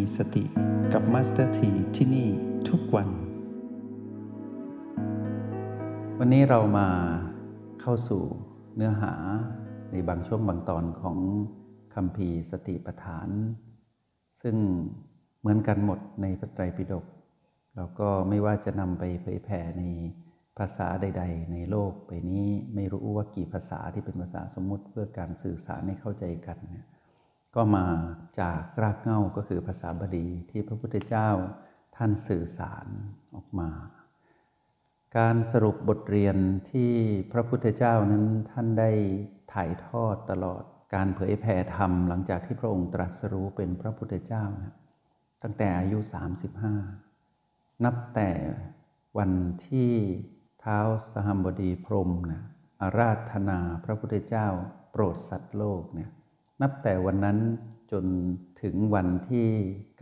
มีสติกับมาสเตอร์ทีที่นี่ทุกวัน วันนี้เรามาเข้าสู่เนื้อหาในบางช่วงบางตอนของคัมภีร์สติปัฏฐาน ซึ่งเหมือนกันหมดในพระไตรปิฎกแล้วก็ไม่ว่าจะนำไปเผยแผ่ในภาษาใด ๆ ในโลกไปนี้ไม่รู้ว่ากี่ภาษาที่เป็นภาษาสมมุติเพื่อการสื่อสารให้เข้าใจกันเนี่ย ก็มาจากรากเหง้าก็คือภาษาบาลีที่พระพุทธเจ้าท่านสื่อสารออกมา การสรุปบทเรียนที่พระพุทธเจ้านั้นท่านได้ถ่ายทอดตลอดการเผยแผ่ธรรมหลังจากที่พระองค์ตรัสรู้เป็นพระพุทธเจ้านะตั้งแต่อายุ 35 นับแต่วันที่เท้าสหัมบดีพรมนะอาราธนาพระพุทธเจ้าโปรดสัตว์โลกเนี่ย นับแต่วันนั้นจนถึงวันที่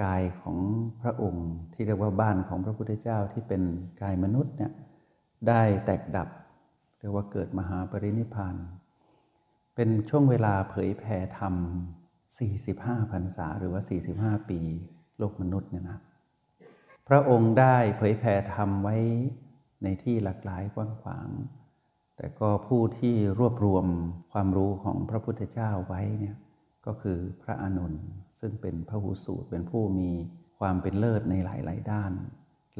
กายของพระองค์ ที่เรียกว่าบ้านของพระพุทธเจ้าที่เป็นกายมนุษย์เนี่ยได้แตกดับ เรียกว่าเกิดมหาปรินิพาน เป็นช่วงเวลาเผยแผ่ธรรม 45พรรษาหรือว่า 45 ปีโลกมนุษย์เนี่ยนะพระองค์ได้เผยแผ่ธรรมไว้ในที่หลากหลายกว้างขวาง แต่ก็ผู้ที่รวบรวมความรู้ของพระพุทธเจ้าไว้เนี่ย ก็คือพระอานนท์ซึ่งเป็นพระหูสูตรเป็นผู้มีความเป็นเลิศในหลาย ๆ ด้าน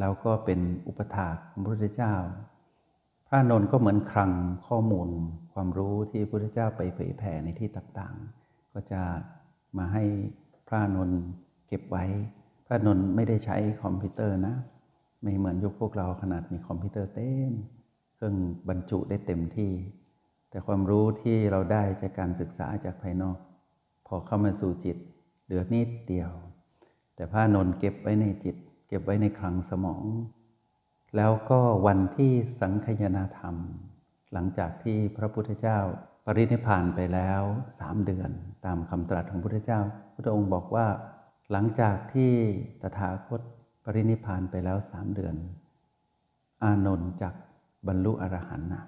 แล้วก็เป็นอุปถากของพระพุทธเจ้า พระอนนท์ก็เหมือนคลังข้อมูลความรู้ที่พระพุทธเจ้าไปเผยแผ่ในที่ต่าง ๆ ก็จะมาให้พระอนนท์เก็บไว้ พระอานนท์ไม่ได้ใช้คอมพิวเตอร์นะ ไม่เหมือนยุคพวกเราขนาดมีคอมพิวเตอร์เต็ม เครื่องบรรจุได้เต็มที่ แต่ความรู้ที่เราได้จากการศึกษาจากภายนอก พอเข้ามาสู่จิต เหลือนิดเดียว แต่พระอานนท์เก็บไว้ในจิต เก็บไว้ในคลังสมอง แล้วก็วันที่สังคายนาธรรม หลังจากที่พระพุทธเจ้าปรินิพพานไปแล้วสามเดือนตามคำตรัสของพระพุทธเจ้า พระองค์บอกว่า หลังจากที่ตถาคตปรินิพานไปแล้วสามเดือน อานนท์จักบรรลุอรหันต์นะ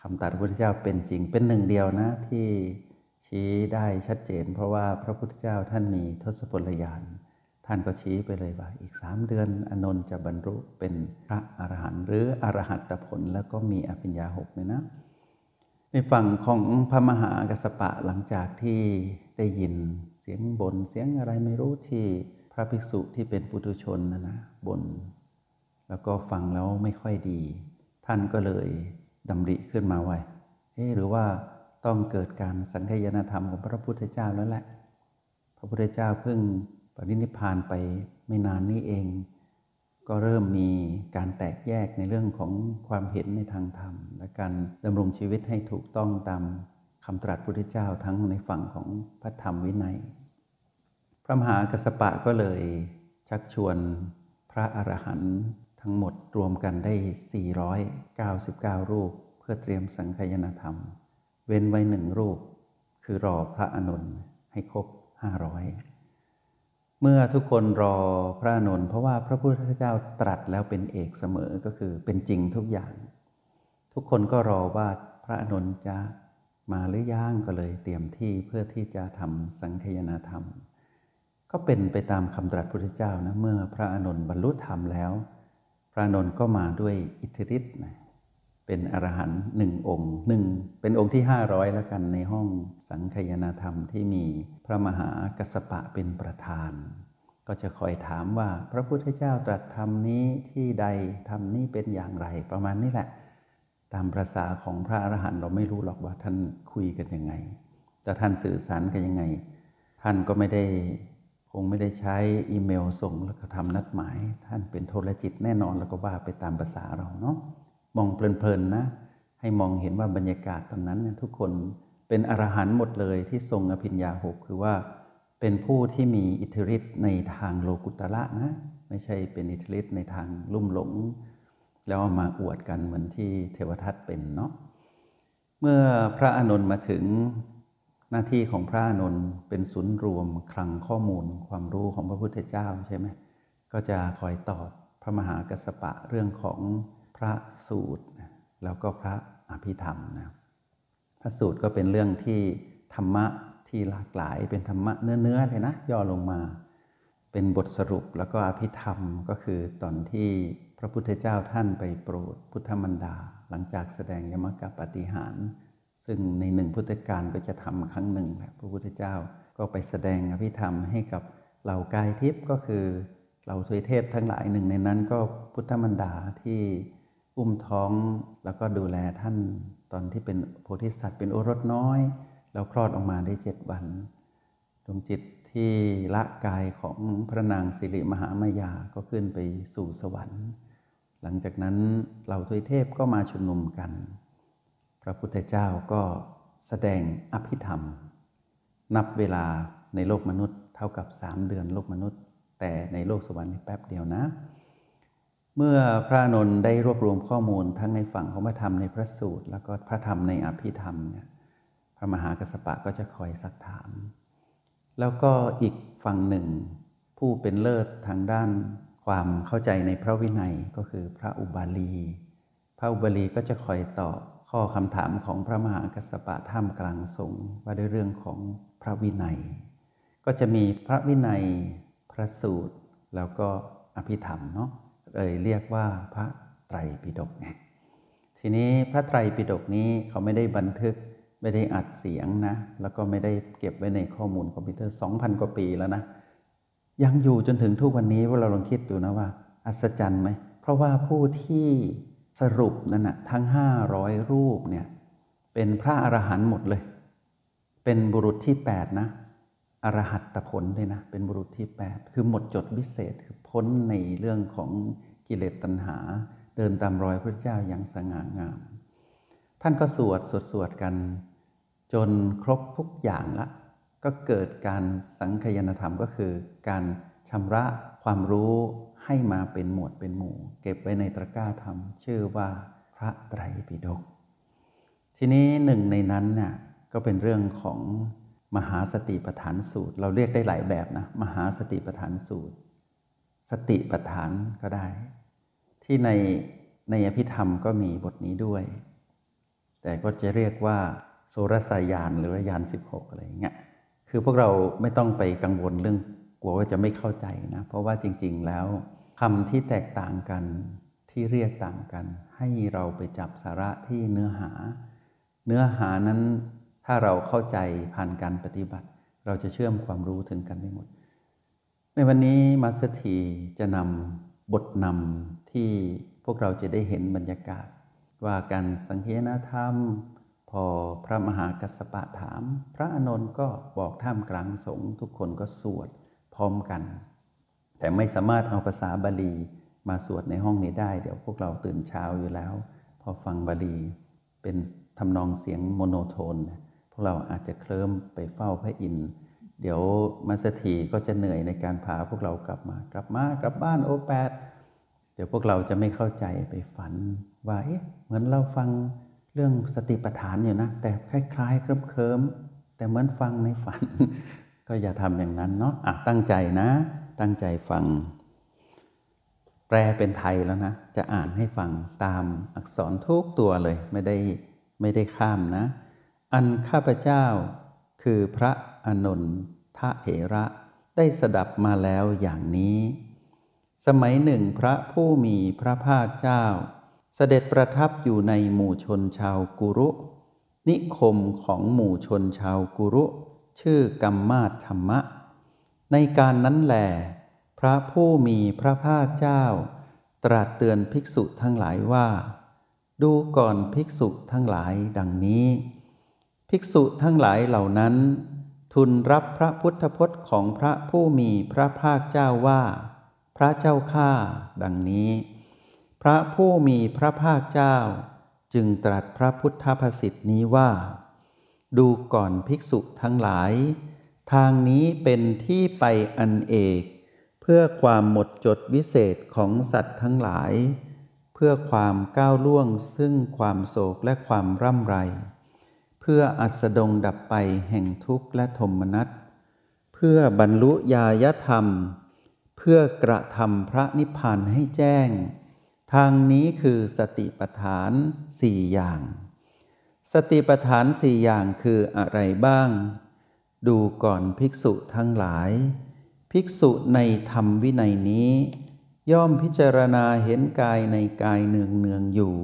คำตรัสพระพุทธเจ้าเป็นจริงเป็นหนึ่งเดียวนะที่ ชี้ได้ชัดเจน เพราะว่าพระพุทธเจ้าท่านมีทศพลยานท่านก็ชี้ไปเลยว่า อีกสามเดือนอนนท์จะบรรลุเป็นพระอรหันต์หรืออรหัตผลแล้วก็มีอภิญญาหกเลยนะในฝั่งของพระมหากัสปะหลังจากที่ได้ยินเสียงบนเสียงอะไรไม่รู้ที่พระภิกษุที่เป็นปุถุชนนะนะบนแล้วก็ฟังแล้วไม่ค่อยดี ท่านก็เลยดำริขึ้นมาไว้เฮ้หรือว่า ต้องเกิดการสังคยนธรรมของพระพุทธเจ้าแล้วแหละ พระพุทธเจ้าเพิ่งปรินิพานไปไม่นานนี้เอง ก็เริ่มมีการแตกแยกในเรื่องของความเห็นในทางธรรม และการดำรงชีวิตให้ถูกต้องตามคำตรัสพุทธเจ้าทั้งในฝั่งของพระธรรมวินัย พระมหากัสปะก็เลยชักชวนพระอรหันต์ทั้งหมดรวมกันได้ 499 รูป เพื่อเตรียมสังคยนธรรม เว้นไว้หนึ่งรูป คือรอพระอนุนให้ครบห้าร้อยเมื่อทุกคนรอพระอนุนเพราะว่าพระพุทธเจ้าตรัสแล้วเป็นเอกเสมอก็คือเป็นจริงทุกอย่าง ทุกคนก็รอว่าพระอนุนจะมาหรือย่างก็เลยเตรียมที่เพื่อที่จะทำสังคยนาธรรม ก็เป็นไปตามคำตรัสพุทธเจ้านะเมื่อพระอนุนบรรลุธรรมแล้ว พระอนุนก็มาด้วยอิทธิฤทธิ์นะ เป็นอรหันต์หนึ่งองค์หนึ่งเป็นองค์ที่ห้าร้อยแล้วกันในห้องสังคยนาธรรมที่มีพระมหากัสปะเป็นประธาน ก็จะคอยถามว่าพระพุทธเจ้าตรัสธรรมนี้ที่ใดธรรมนี้เป็นอย่างไรประมาณนี้แหละ ตามภาษาของพระอรหันต์เราไม่รู้หรอกว่าท่านคุยกันยังไง แต่ท่านสื่อสารกันยังไง ท่านก็ไม่ได้คงไม่ได้ใช้อีเมลส่งแล้วก็ทำนัดหมาย ท่านเป็นโทรจิตแน่นอนแล้วก็ว่าไปตามภาษาเราเนาะ มองเพลินๆนะ ให้มองเห็นว่าบรรยากาศตอนนั้นทุกคนเป็นอรหันต์หมดเลยที่ทรงอภิญญาหกคือว่าเป็นผู้ที่มีอิทธิฤทธิ์ในทางโลกุตระนะไม่ใช่เป็นอิทธิฤทธิ์ในทางลุ่มหลง แล้วมาอวดกันเหมือนที่เทวทัตเป็นเนาะเมื่อพระอานนท์มาถึงหน้าที่ของพระอานนท์เป็นศูนย์รวมคลังข้อมูลความรู้ของพระพุทธเจ้าใช่ไหมก็จะคอยตอบพระมหากัสสปะเรื่องของ พระสูตร แล้วก็พระอภิธรรมนะพระสูตรก็เป็นเรื่องที่ธรรมะที่หลากหลายเป็นธรรมะเนื้อๆเลยนะย่อลงมา เป็นบทสรุปแล้วก็อภิธรรมก็คือตอนที่พระพุทธเจ้าท่านไปโปรดพุทธมันดา หลังจากแสดงยมกับปฏิหาร ซึ่งในหนึ่งพุทธการก็จะทำครั้งหนึ่งแหละพระพุทธเจ้าก็ไปแสดงอภิธรรมให้กับเหล่ากายทิพย์ก็คือเหล่าทวยเทพทั้งหลายหนึ่งในนั้นก็พุทธมันดาที่ อุ้มท้องแล้วก็ดูแลท่านตอนที่เป็นโพธิสัตว์เป็นโอรสน้อย แล้วคลอดออกมาได้เจ็ดวันดวงจิตที่ละกายของพระนางสิริมหามายาก็ขึ้นไปสู่สวรรค์ หลังจากนั้นเหล่าทวยเทพก็มาชุมนุมกัน พระพุทธเจ้าก็แสดงอภิธรรม นับเวลาในโลกมนุษย์เท่ากับสามเดือนโลกมนุษย์ แต่ในโลกสวรรค์แป๊บเดียวนะ เมื่อพระนนท์ได้รวบรวมข้อมูลทั้งในฝั่งของพระธรรมในพระสูตร แล้วก็พระธรรมในอภิธรรมเนี่ยพระมหากัสสปะก็จะคอยซักถาม แล้วก็อีกฝั่งหนึ่ง ผู้เป็นเลิศทางด้านความเข้าใจในพระวินัยก็คือพระอุบาลี พระอุบาลีก็จะคอยตอบข้อคำถามของพระมหากัสสปะท่ามกลางสงฆ์ว่าด้วยเรื่องของพระวินัย ก็จะมีพระวินัย พระสูตร แล้วก็อภิธรรมเนาะ เลยเรียกว่าพระไตรปิฎกไงทีนี้พระไตรปิฎกนี้เขาไม่ได้บันทึกไม่ได้อัดเสียงนะ แล้วก็ไม่ได้เก็บไว้ในข้อมูลคอมพิวเตอร์ 2,000 กว่าปีแล้วนะ ยังอยู่จนถึงทุกวันนี้ว่าเราลองคิดดูนะว่า อัศจรรย์ไหม เพราะว่าผู้ที่สรุปนั่นนะทั้ง 500 รูปเนี่ยเป็นพระอรหันต์หมดเลย เป็นบุรุษที่ 8 นะอรหัตตผลเลยนะ เป็นบุรุษที่ 8 คือหมดจดวิเศษคือ พ้นในเรื่องของกิเลสตัณหา เดินตามรอยพระเจ้าอย่างสง่างาม ท่านก็สวดสวดสวดกัน จนครบทุกอย่างละ ก็เกิดการสังคยนธรรมก็คือ การชำระความรู้ให้มาเป็นหมวดเป็นหมู่ เก็บไว้ในตะกร้าธรรม ชื่อว่าพระไตรปิฎกทีนี้หนึ่งในนั้นน่ะก็เป็นเรื่องของมหาสติปัฏฐานสูตร เราเรียกได้หลายแบบนะมหาสติปัฏฐานสูตร สติปัฏฐานก็ได้ ที่ในในอภิธรรมก็มีบทนี้ด้วย แต่ก็จะเรียกว่าโสรสายานหรือว่ายาน 16 อะไรอย่างเงี้ยคือพวกเราไม่ต้องไปกังวลเรื่องกลัวว่าจะไม่เข้าใจนะ เพราะว่าจริง ๆ แล้วคำที่แตกต่างกันที่เรียกต่างกัน ให้เราไปจับสาระที่เนื้อหา เนื้อหานั้นถ้าเราเข้าใจผ่านการปฏิบัติ เราจะเชื่อมความรู้ถึงกันได้หมด ในวันนี้มัสถีจะนำบทนำที่พวกเราจะได้เห็นบรรยากาศ ว่าการสังเคนธรรม พอพระมหากัสสปะถาม พระอานนท์ก็บอกท่ามกลางสงฆ์ทุกคนก็สวดพร้อมกัน แต่ไม่สามารถเอาภาษาบาลีมาสวดในห้องนี้ได้ เดี๋ยวพวกเราตื่นเช้าอยู่แล้ว พอฟังบาลีเป็นทำนองเสียงโมโนโทน พวกเราอาจจะเคลิ้มไปเฝ้าพระอินทร์ เดี๋ยวมัสถีก็จะเหนื่อยในการพาพวกเรากลับมา กลับมากลับบ้านโอแปดเดี๋ยวพวกเราจะไม่เข้าใจไปฝันว่าเอ๊ะเหมือนเราฟังเรื่องสติปัฏฐานอยู่นะ แต่คล้ายๆ เคลิ้มๆแต่เหมือนฟังในฝัน ก็อย่าทำอย่างนั้นเนาะะตั้งใจนะ ตั้งใจฟัง แปลเป็นไทยแล้วนะ จะอ่านให้ฟังตามอักษรทุกตัวเลยไม่ได้ไม่ได้ข้ามนะ อันข้าพเจ้าคือพระ อนนทะเถระได้สดับมาแล้วอย่างนี้ สมัยหนึ่งพระผู้มีพระภาคเจ้า เสด็จประทับอยู่ในหมู่ชนชาวกุรุ นิคมของหมู่ชนชาวกุรุ ชื่อกัมมาธรรมะ ในการนั้นแหลพระผู้มีพระภาคเจ้า ตรัสเตือนภิกษุทั้งหลายว่า ดูก่อนภิกษุทั้งหลายดังนี้ ภิกษุทั้งหลายเหล่านั้น ทุนรับพระพุทธพจน์ของพระผู้มีพระภาคเจ้าว่า พระเจ้าข้าดังนี้ พระผู้มีพระภาคเจ้า จึงตรัสพระพุทธภาษิตนี้ว่า ดูก่อนภิกษุทั้งหลาย ทางนี้เป็นที่ไปอันเอก เพื่อความหมดจดวิเศษของสัตว์ทั้งหลาย เพื่อความก้าวล่วงซึ่งความโศกและความร่ำไร พื่ออัสดงดับไปแห่งทุกข์และทมนัสเพื่อบรรลุญาญธรรม เพื่อกระทำพระนิพพานให้แจ้ง ทางนี้คือสติปัฏฐานสี่อย่าง สติปัฏฐานสี่อย่างคืออะไรบ้าง ดูก่อนภิกษุทั้งหลาย ภิภิกษุในธรรมวินัยนี้ ย่อมพิจารณาเห็นกายในกายเนืองเนืองอยู่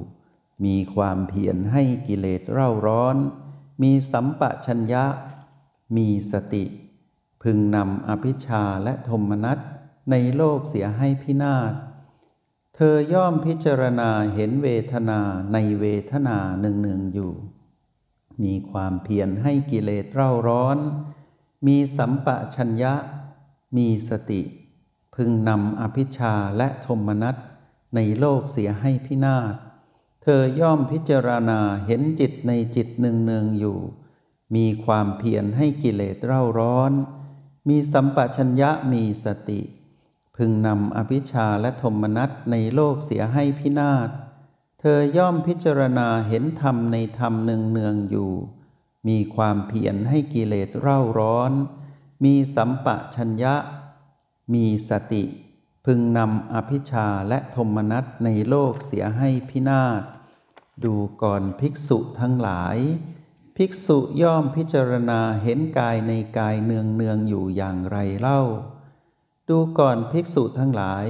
มีความเพียรให้กิเลสเร่าร้อน มีสัมปะชัญญะ มีสติ พึงนำอภิชาและโทมนัสในโลกเสียให้พินาศ เธอย่อมพิจารณาเห็นเวทนาในเวทนาเนืองเนืองอยู่ มีความเพียรให้กิเลสเร่าร้อน มีสัมปะชัญญะ มีสติ พึงนำอภิชาและโทมนัสในโลกเสียให้พินาศ เธอย่อมพิจารณาเห็นจิตในจิตเนืองเนืองอยู่ มีความเพียรให้กิเลสเร่าร้อน มีสัมปชัญญะมีสติ พึงนำอภิชาและโทมนัสในโลกเสียให้พินาศ เธอย่อมพิจารณาเห็นธรรมในธรรมเนืองเนืองอยู่ มีความเพียรให้กิเลสเร่าร้อน มีสัมปะชัญญะ มีสติ พึงนำอภิชาและโทมนัสในโลกเสียให้พินาศ ดูก่อนภิกษุทั้งหลาย ภิกษุย่อมพิจารณาเห็นกายในกายเนืองเนืองอยู่อย่างไรเล่า ดูก่อนภิกษุทั้งหลาย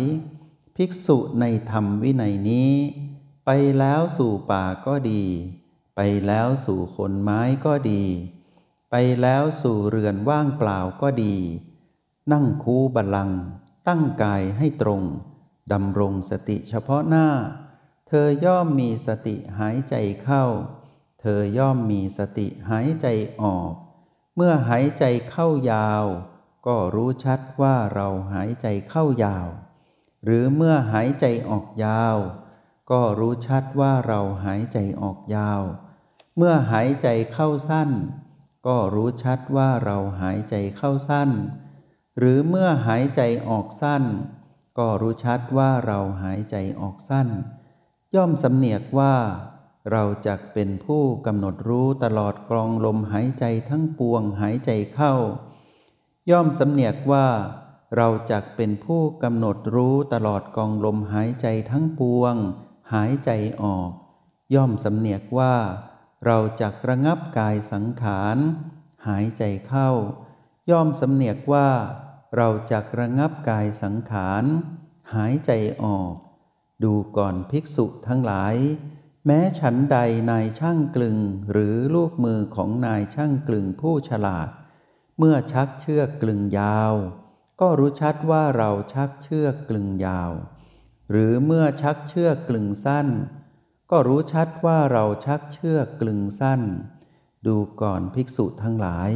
ภิกษุในธรรมวินัยนี้ ไปแล้วสู่ป่าก็ดี ไปแล้วสู่คนไม้ก็ดี ไปแล้วสู่เรือนว่างเปล่าก็ดี นั่งคูบัลลังก์ ตั้งกายให้ตรงดำรงสติเฉพาะหน้า เธอย่อมมีสติหายใจเข้า เธอย่อมมีสติหายใจออก เมื่อหายใจเข้ายาว ก็รู้ชัดว่าเราหายใจเข้ายาว หรือเมื่อหายใจออกยาว ก็รู้ชัดว่าเราหายใจออกยาว เมื่อหายใจเข้าสั้น ก็รู้ชัดว่าเราหายใจเข้าสั้น หรือเมื่อหายใจออกสั้น ก็รู้ชัดว่าเราหายใจออกสั้น ย่อมสำเนียกว่า เราจักเป็นผู้กำหนดรู้ตลอดกรองลมหายใจทั้งปวงหายใจเข้า ย่อมสำเนียกว่า เราจักเป็นผู้กำหนดรู้ตลอดกองลมหายใจทั้งปวง หายใจออก ย่อมสำเนียกว่า เราจักระงับกายสังขาร หายใจเข้า ย่อมสำเนียกว่า เราจักระงับกายสังขาร หายใจออก ดูก่อนภิกษุทั้งหลาย แม้ฉันใดนายช่างกลึง หรือลูกมือของนายช่างกลึงผู้ฉลาด เมื่อชักเชือกกลึงยาว ก็รู้ชัดว่าเราชักเชือกกลึงยาว หรือเมื่อชักเชือกกลึงสั้น ก็รู้ชัดว่าเราชักเชือกกลึงสั้น ดูก่อนภิกษุทั้งหลาย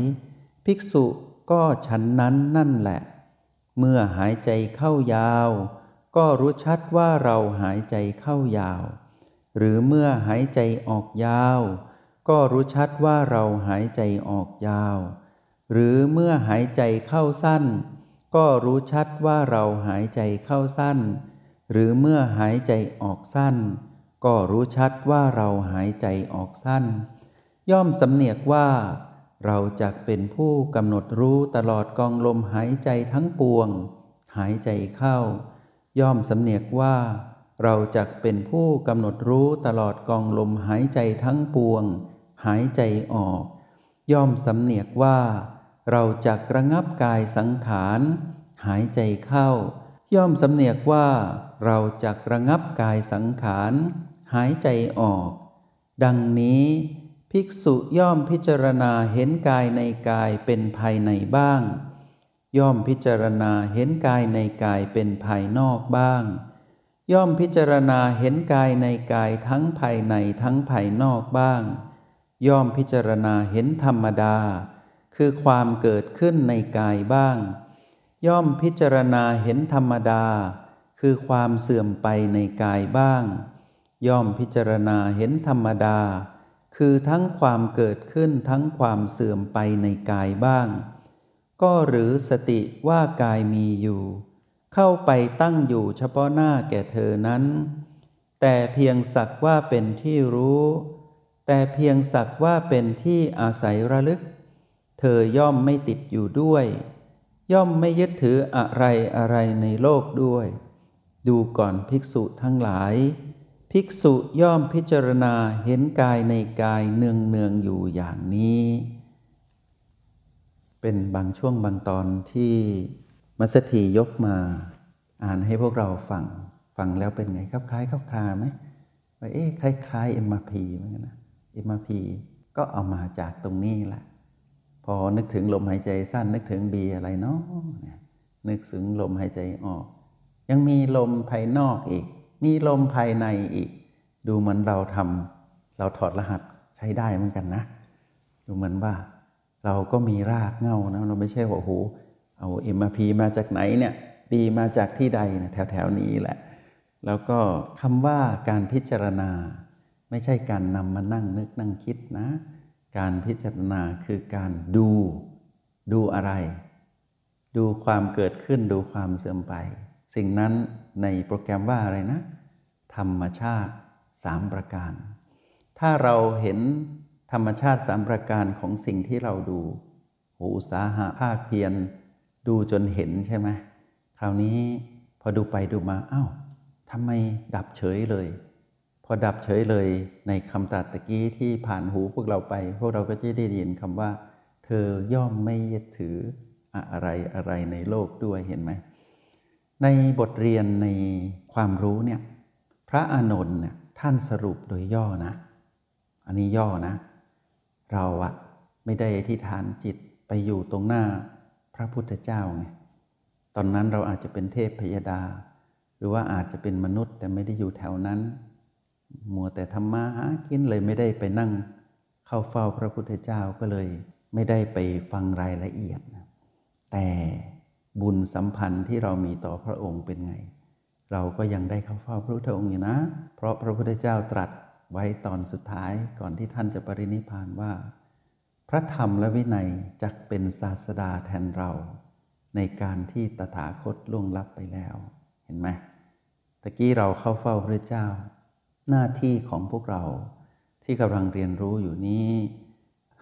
ภิกษุ ก็ฉันนั้นนั่นแหละ เมื่อหายใจเข้ายาว ก็รู้ชัดว่าเราหายใจเข้ายาว หรือเมื่อหายใจออกยาว ก็รู้ชัดว่าเราหายใจออกยาว หรือเมื่อหายใจเข้าสั้น ก็รู้ชัดว่าเราหายใจเข้าสั้น หรือเมื่อหายใจออกสั้น ก็รู้ชัดว่าเราหายใจออกสั้น ย่อมสำเนียกว่า เราจักเป็นผู้กำหนดรู้ตลอดกองลมหายใจทั้งปวง หายใจเข้า ย่อมสำเนียกว่า เราจักเป็นผู้กำหนดรู้ตลอดกองลมหายใจทั้งปวง หายใจออก ย่อมสำเนียกว่า เราจักระงับกายสังขาร หายใจเข้า ย่อมสำเนียกว่า เราจักระงับกายสังขาร หายใจออก ดังนี้ ภิกษุย่อมพิจารณาเห็นกายในกายเป็นภายในบ้าง ย่อมพิจารณาเห็นกายในกายเป็นภายนอกบ้าง ย่อมพิจารณาเห็นกายในกายทั้งภายในทั้งภายนอกบ้าง ย่อมพิจารณาเห็นธรรมดา คือความเกิดขึ้นในกายบ้าง ย่อมพิจารณาเห็นธรรมดา คือความเสื่อมไปในกายบ้าง ย่อมพิจารณาเห็นธรรมดา คือทั้งความเกิดขึ้นทั้งความเสื่อมไปในกายบ้าง ก็หรือสติว่ากายมีอยู่ เข้าไปตั้งอยู่เฉพาะหน้าแก่เธอนั้น แต่เพียงสักว่าเป็นที่รู้ แต่เพียงสักว่าเป็นที่อาศัยระลึก เธอย่อมไม่ติดอยู่ด้วย ย่อมไม่ยึดถืออะไรอะไรในโลกด้วย ดูก่อนภิกษุทั้งหลาย ภิกษุย่อมพิจารณาเห็นกายในกายเนืองเนืองอยู่อย่างนี้ เป็นบางช่วงบางตอนที่มัสถียกมา อ่านให้พวกเราฟังฟังแล้วเป็นไงครับคล้ายครับคลาไหมว่าเอ๊ะคล้ายๆ MRP เหมือนกันนะ MRP ก็เอามาจากตรงนี้แหละ พอนึกถึงลมหายใจสั้นนึกถึงบีอะไรเนาะนึกถึงลมหายใจออก ยังมีลมภายนอกอีก มีลมภายในอีก ดูเหมือนเราทำเราถอดรหัสใช้ได้เหมือนกันนะ ดูเหมือนว่า เราก็มีรากเงานะเราไม่ใช่ว่าโอ้โหเอาเอ็มพีมาจากไหนเนี่ยบีมาจากที่ใดเนี่ยแถวๆนี้แหละ แล้วก็คำว่าการพิจารณา ไม่ใช่การนำมานั่งนึกนั่งคิดนะ การพิจารณาคือการดู ดูอะไร ดูความเกิดขึ้นดูความเสื่อมไป สิ่งนั้น ในโปรแกรมว่าอะไรนะ ธรรมชาติสามประการ ถ้าเราเห็นธรรมชาติสามประการของสิ่งที่เราดูโหอุตสาหะภาคเพียรดูจนเห็นใช่ไหมคราวนี้พอดูไปดูมาอ้าวทำไมดับเฉยเลย พอดับเฉยเลยในคำตรัสตะกี้ที่ผ่านหูพวกเราไป พวกเราก็จะได้ยินคำว่า เธอย่อมไม่ยึดถืออะไรอะไรในโลกด้วยเห็นไหม ในบทเรียนในความรู้เนี่ยพระอานนท์เนี่ยท่านสรุปโดยย่อนะ อันนี้ย่อนะ เราอะไม่ได้ที่ฐานจิตไปอยู่ตรงหน้าพระพุทธเจ้าไงตอนนั้นเราอาจจะเป็นเทพพยดา หรือว่าอาจจะเป็นมนุษย์แต่ไม่ได้อยู่แถวนั้น มัวแต่ทำมาหากินเลยไม่ได้ไปนั่งเข้าเฝ้าพระพุทธเจ้าก็เลย ไม่ได้ไปฟังรายละเอียด แต่ บุญสัมพันธ์ที่เรามีต่อพระองค์เป็นไง เราก็ยังได้เข้าเฝ้าพระพุทธองค์อยู่นะ เพราะพระพุทธเจ้าตรัสไว้ตอนสุดท้ายก่อนที่ท่านจะปรินิพานว่า พระธรรมและวินัยจักเป็นศาสดาแทนเรา ในการที่ตถาคตล่วงลับไปแล้ว เห็นไหมตะกี้เราเข้าเฝ้าพระเจ้า หน้าที่ของพวกเราที่กำลังเรียนรู้อยู่นี้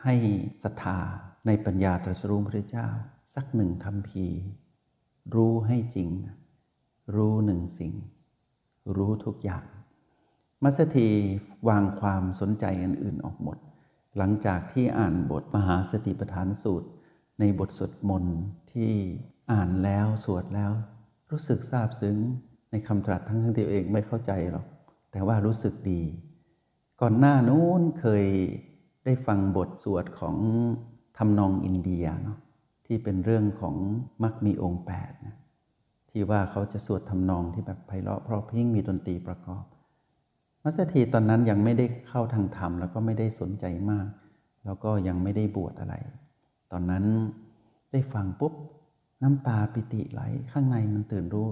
ให้ศรัทธาในปัญญาตรัสรู้พระเจ้า สักหนึ่งคำพี รู้ให้จริง รู้หนึ่งสิ่ง รู้ทุกอย่าง มัสถีวางความสนใจอื่นๆออกหมด หลังจากที่อ่านบทมหาสติปัฏฐานสูตร ในบทสวดมนต์ที่อ่านแล้วสวดแล้ว รู้สึกซาบซึ้งในคำตรัสทั้งที่ตัวเองไม่เข้าใจหรอกแต่ว่ารู้สึกดี ก่อนหน้านู้นเคยได้ฟังบทสวดของทำนองอินเดียเนาะ ที่เป็นเรื่องของมักมีองค์แปดนะที่ว่าเขาจะสวดทำนองที่แบบไพเราะเพราะพิ้งมีดนตรีประกอบ มัสถีตอนนั้นยังไม่ได้เข้าทางธรรม แล้วก็ไม่ได้สนใจมาก แล้วก็ยังไม่ได้บวชอะไร ตอนนั้นได้ฟังปุ๊บน้ำตาปิติไหลข้างในมันตื่นรู้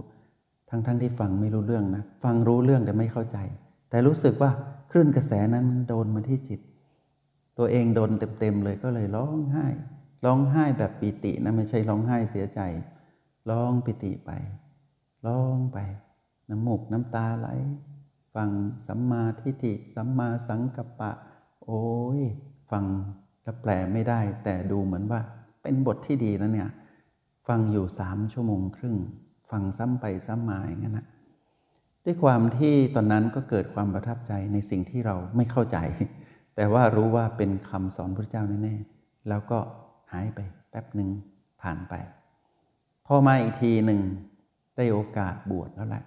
ทั้งๆทที่ฟังไม่รู้เรื่องนะฟังรู้เรื่องแต่ไม่เข้าใจ แต่รู้สึกว่าคลื่นกระแสนั้นมันโดนมาที่จิต ตัวเองโดนเต็มๆเลยก็เลยร้องไห้ ร้องไห้แบบปิตินะไม่ใช่ร้องไห้เสียใจ ร้องปิติไป ร้องไป น้ำมูกน้ำตาไหล ฟังสัมมาทิฏฐิสัมมาสังกัปปะ โอ้ย ฟังแล้วแปลไม่ได้ แต่ดูเหมือนว่า เป็นบทที่ดีแล้วเนี่ย ฟังอยู่สามชั่วโมงครึ่ง ฟังซ้ำไปซ้ำมาอย่างนั้นนะด้วยความที่ตอนนั้นก็เกิดความประทับใจในสิ่งที่เราไม่เข้าใจ แต่ว่ารู้ว่าเป็นคำสอนพระเจ้าแน่ๆแล้วก็ หายไปแป๊บหนึ่งผ่านไป พอมาอีกทีหนึ่งได้โอกาสบวชแล้วแหละ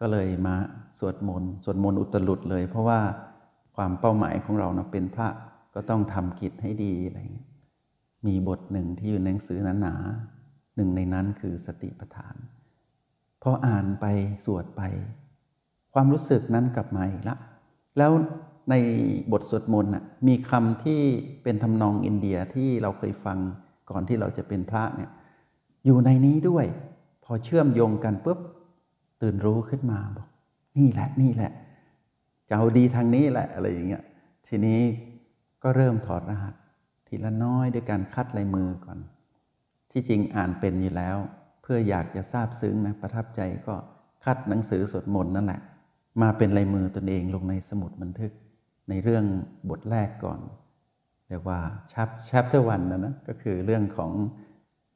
ก็เลยมาสวดมนต์สวดมนต์อุตรุดเลย เพราะว่าความเป้าหมายของเรานะเป็นพระก็ต้องทำกิจให้ดีอะไรเงี้ยมีบทหนึ่งที่อยู่ในหนังสือหนาๆหนึ่งในนั้นคือสติปัฏฐานพออ่านไปสวดไป ความรู้สึกนั้นกลับมาอีกละ แล้ว ในบทสวดมนต์มีคำที่เป็นทำนองอินเดียที่เราเคยฟังก่อนที่เราจะเป็นพระเนี่ยอยู่ในนี้ด้วย พอเชื่อมโยงกันปุ๊บตื่นรู้ขึ้นมาบอกนี่แหละนี่แหละจะเอาดีทางนี้แหละอะไรอย่างเงี้ยทีนี้ก็เริ่มถอดรหัส ทีละน้อยด้วยการคัดลายมือก่อน ที่จริงอ่านเป็นอยู่แล้ว เพื่ออยากจะทราบซึ้งนะประทับใจก็คัดหนังสือสวดมนต์นั่นแหละ มาเป็นลายมือตนเองลงในสมุดบันทึก ในเรื่องบทแรกก่อนเรียกว่าชัปชัปเตอร์วันนะนะก็คือเรื่องของ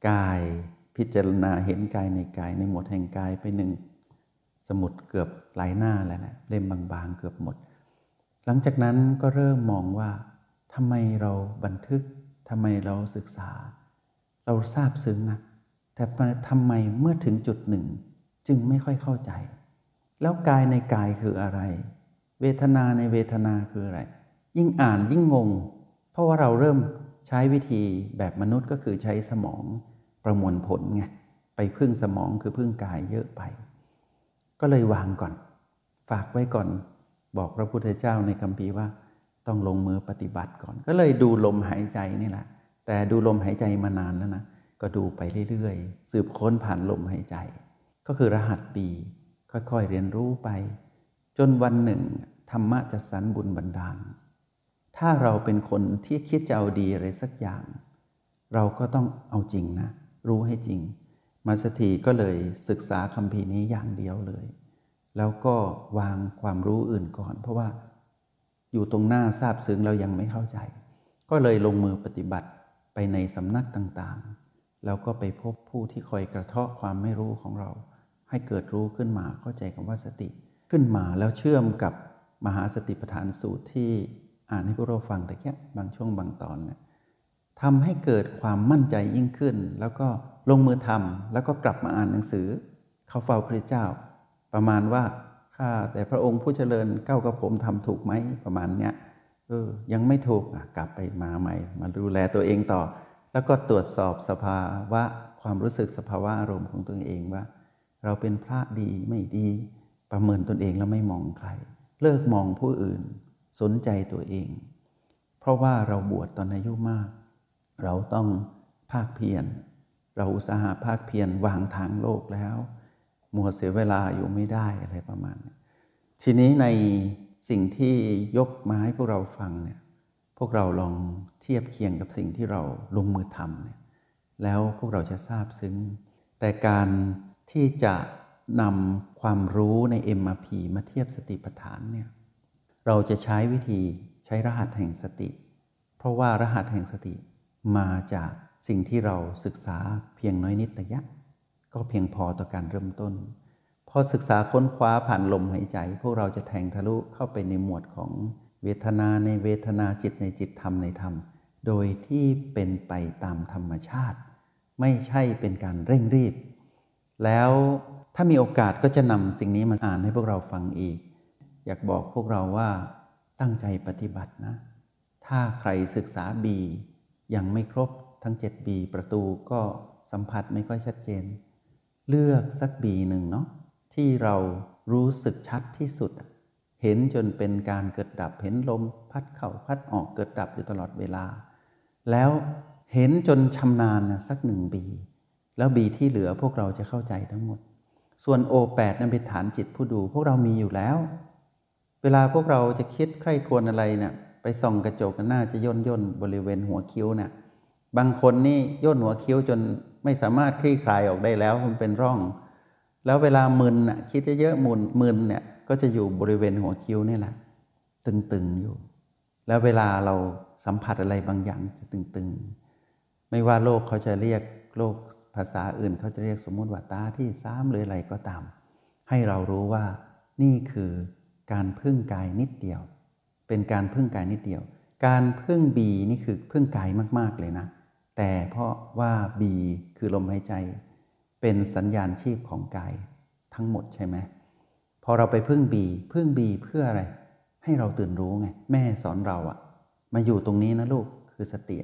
กายพิจารณาเห็นกายในกายในหมดแห่งกายไปหนึ่งสมุดเกือบหลายหน้าแล้วแหละเล่มบางๆเกือบหมด หลังจากนั้นก็เริ่มมองว่าทำไมเราบันทึกทำไมเราศึกษา เราทราบซึ้งนะแต่ทำไมเมื่อถึงจุดหนึ่ง จึงไม่ค่อยเข้าใจ แล้วกายในกายคืออะไร เวทนาในเวทนาคืออะไร ยิ่งอ่านยิ่งงง เพราะว่าเราเริ่มใช้วิธีแบบมนุษย์ก็คือใช้สมองประมวลผลไงไปพึ่งสมองคือพึ่งกายเยอะไป ก็เลยวางก่อน ฝากไว้ก่อน บอกพระพุทธเจ้าในคำพีว่า ต้องลงมือปฏิบัติก่อน ก็เลยดูลมหายใจนี่แหละ แต่ดูลมหายใจมานานแล้วนะก็ดูไปเรื่อยๆ สืบค้นผ่านลมหายใจ ก็คือรหัสปี ค่อยๆเรียนรู้ไป จนวันหนึ่ง ธรรมะจะสรรบุญบันดาล ถ้าเราเป็นคนที่คิดจะเอาดีอะไรสักอย่าง เราก็ต้องเอาจริงนะ รู้ให้จริง มาสถีก็เลยศึกษาคำพีนี้อย่างเดียวเลย แล้วก็วางความรู้อื่นก่อน เพราะว่าอยู่ตรงหน้าทราบซึ้งเรายังไม่เข้าใจ ก็เลยลงมือปฏิบัติไปในสำนักต่างๆ แล้วก็ไปพบผู้ที่คอยกระเทาะความไม่รู้ของเรา ให้เกิดรู้ขึ้นมาเข้าใจคำว่าสติ ขึ้นมาแล้วเชื่อมกับมหาสติปัฏฐานสูตรที่อ่านให้พวกเราฟังแต่แค่บางช่วงบางตอนเนี่ยทำให้เกิดความมั่นใจยิ่งขึ้น แล้วก็ลงมือทำแล้วก็กลับมาอ่านหนังสือ เข้าเฝ้าพระเจ้า ประมาณว่าข้าแต่พระองค์ผู้เจริญเก้ากับผมทำถูกไหมประมาณเนี้ยเออยังไม่ถูกอะกลับไปมาใหม่ มาดูแลตัวเองต่อ แล้วก็ตรวจสอบสภาวะความรู้สึกสภาวะอารมณ์ของตัวเองว่า เราเป็นพระดีไม่ดี ประเมินตนเองแล้วไม่มองใคร เลิกมองผู้อื่น สนใจตัวเอง เพราะว่าเราบวชตอนอายุมาก เราต้องภาคเพียรเราอุตสาหะภาคเพียรวางทางโลกแล้วมัวเสียเวลาอยู่ไม่ได้อะไรประมาณนี้ทีนี้ในสิ่งที่ยกมาให้พวกเราฟังเนี่ยพวกเราลองเทียบเคียงกับสิ่งที่เราลงมือทำเนี่ยแล้วพวกเราจะทราบซึ้งแต่การที่จะ นำความรู้ใน MRP มาเทียบสติปัฏฐานเนี่ยเราจะใช้วิธีใช้รหัสแห่งสติ เพราะว่ารหัสแห่งสติมาจากสิ่งที่เราศึกษาเพียงน้อยนิดแต่ยะก็เพียงพอต่อการเริ่มต้น พอศึกษาค้นคว้าผ่านลมหายใจ พวกเราจะแทงทะลุเข้าไปในหมวดของเวทนาในเวทนาจิตในจิตธรรมในธรรม โดยที่เป็นไปตามธรรมชาติ ไม่ใช่เป็นการเร่งรีบ แล้ว ถ้ามีโอกาสก็จะนำสิ่งนี้มาอ่านให้พวกเราฟังอีก อยากบอกพวกเราว่าตั้งใจปฏิบัตินะ ถ้าใครศึกษาบียังไม่ครบทั้ง 7 บีประตูก็สัมผัสไม่ค่อยชัดเจน เลือกสักบีหนึ่งเนาะที่เรารู้สึกชัดที่สุด เห็นจนเป็นการเกิดดับเห็นลมพัดเข้าพัดออกเกิดดับอยู่ตลอดเวลา แล้วเห็นจนชำนาญนะสักหนึ่งบี แล้วบีที่เหลือพวกเราจะเข้าใจทั้งหมด ส่วนโอแปดนั้นเป็นฐานจิตผู้ดูพวกเรามีอยู่แล้ว เวลาพวกเราจะคิดใคร่ควรอะไรเนะี่ยไปส่องกระจกหน้าจะย่นย่นบริเวณหัวคิ้วเนะี่ยบางคนนี่ย่นหัวคิ้วจนไม่สามารถคลี่คลายออกได้แล้วมันเป็นร่อง แล้วเวลามึนอะคิดเยอะๆมึนมึนเนี่ยก็จะอยู่บริเวณหัวคิ้วนี่แหละ ตึงๆอยู่ แล้วเวลาเราสัมผัสอะไรบางอย่างจะตึงๆ ไม่ว่าโลกเขาจะเรียกโลกาษาอื่นเขาจะเรียกสมมุติว่าตาที่ซ้ำหรืออะไรก็ตาม ให้เรารู้ว่านี่คือการพึ่งกายนิดเดียว เป็นการพึ่งกายนิดเดียว การพึ่งบีนี่คือพึ่งกายมากๆเลยนะ แต่เพราะว่าบีคือลมหายใจ เป็นสัญญาณชีพของกายทั้งหมดใช่ไหมพอเราไปพึ่งบีพึ่งบีเพื่ออะไร ให้เราตื่นรู้ไงแม่สอนเราอะมาอยู่ตรงนี้นะลูกคือสติ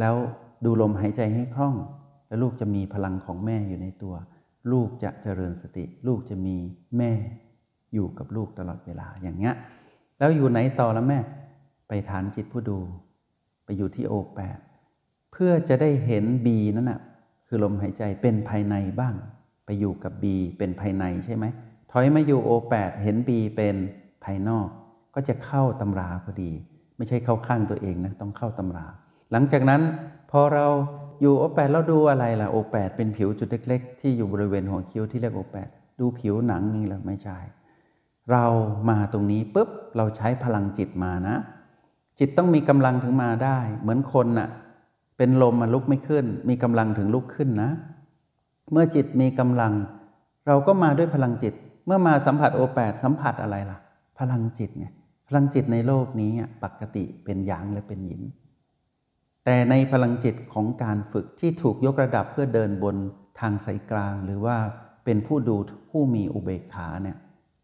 แล้วดูลมหายใจให้คล่อง แล้วลูกจะมีพลังของแม่อยู่ในตัว ลูกจะเจริญสติ ลูกจะมีแม่อยู่กับลูกตลอดเวลาอย่างเงี้ยแล้วอยู่ไหนต่อแล้วแม่ ไปฐานจิตผู้ดู ไปอยู่ที่โอแปดเพื่อจะได้เห็นบีนั่นนะคือลมหายใจเป็นภายในบ้าง ไปอยู่กับบีเป็นภายในใช่ไหมถอยมาอยู่โอแปดเห็นบีเป็นภายนอก ก็จะเข้าตำราพอดี ไม่ใช่เข้าข้างตัวเองนะต้องเข้าตำรา หลังจากนั้นพอเรา อยู่โอแปดเราดูอะไรล่ะโอแปดเป็นผิวจุดเล็ก ๆ ที่อยู่บริเวณหัวคิ้วที่เรียกโอแปดดูผิวหนังนี่แหละไม่ใช่ เรามาตรงนี้ปุ๊บเราใช้พลังจิตมานะ จิตต้องมีกำลังถึงมาได้ เหมือนคนนะ่ะเป็นลมมันลุกไม่ขึ้น มีกำลังถึงลุกขึ้นนะ เมื่อจิตมีกำลัง เราก็มาด้วยพลังจิต เมื่อมาสัมผัสโอแปดสัมผัสอะไรล่ะ พลังจิตไงพลังจิตในโลกนี้ปกติเป็นหยางและเป็นหยิน แต่ในพลังจิตของการฝึกที่ถูกยกระดับเพื่อเดินบนทางสายกลาง หรือว่าเป็นผู้ดูผู้มีอุเบกขาเนี่ย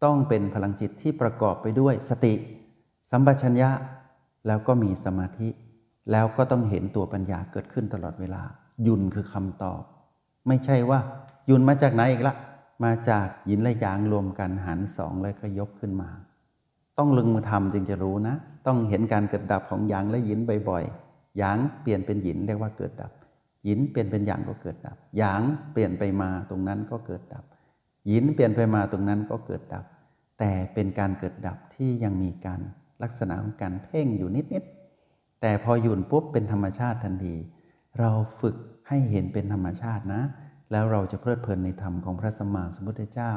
ต้องเป็นพลังจิตที่ประกอบไปด้วยสติ สัมปชัญญะแล้วก็มีสมาธิ แล้วก็ต้องเห็นตัวปัญญาเกิดขึ้นตลอดเวลา ยุนคือคำตอบ ไม่ใช่ว่า ยุนมาจากไหนอีกละ มาจากยินและยางรวมกันหันสองแล้วก็ยกขึ้นมา ต้องลงมือทำจึงจะรู้นะ ต้องเห็นการเกิดดับของยางและยินบ่อยๆ หยางเปลี่ยนเป็นหยินเรียกว่าเกิดดับ หยินเปลี่ยนเป็นหยางก็เกิดดับ หยางเปลี่ยนไปมาตรงนั้นก็เกิดดับ หยินเปลี่ยนไปมาตรงนั้นก็เกิดดับ แต่เป็นการเกิดดับที่ยังมีการลักษณะของการเพ่งอยู่นิดๆ แต่พอหยุนปุ๊บเป็นธรรมชาติทันที เราฝึกให้เห็นเป็นธรรมชาตินะ แล้วเราจะเพลิดเพลินในธรรมของพระสัมมาสัมพุทธเจ้า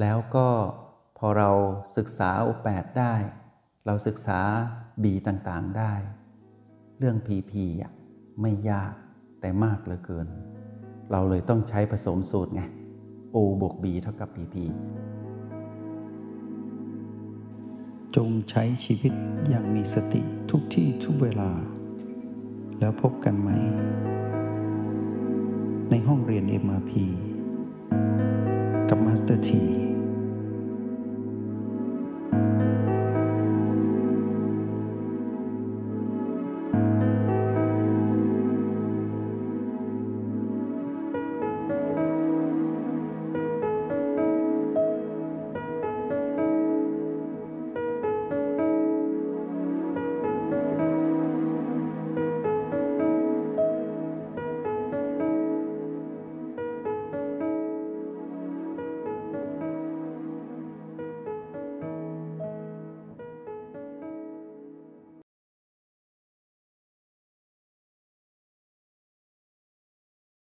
แล้วก็พอเราศึกษาอุแปดได้ เราศึกษาบีต่างๆได้ เรื่องพีพีอะไม่ยากแต่มากเหลือเกิน เราเลยต้องใช้ผสมสูตรไง O บวก B เท่ากับ PP จงใช้ชีวิตอย่างมีสติทุกที่ทุกเวลา แล้วพบกันไหม ในห้องเรียน MRP กับมาสเตอร์ที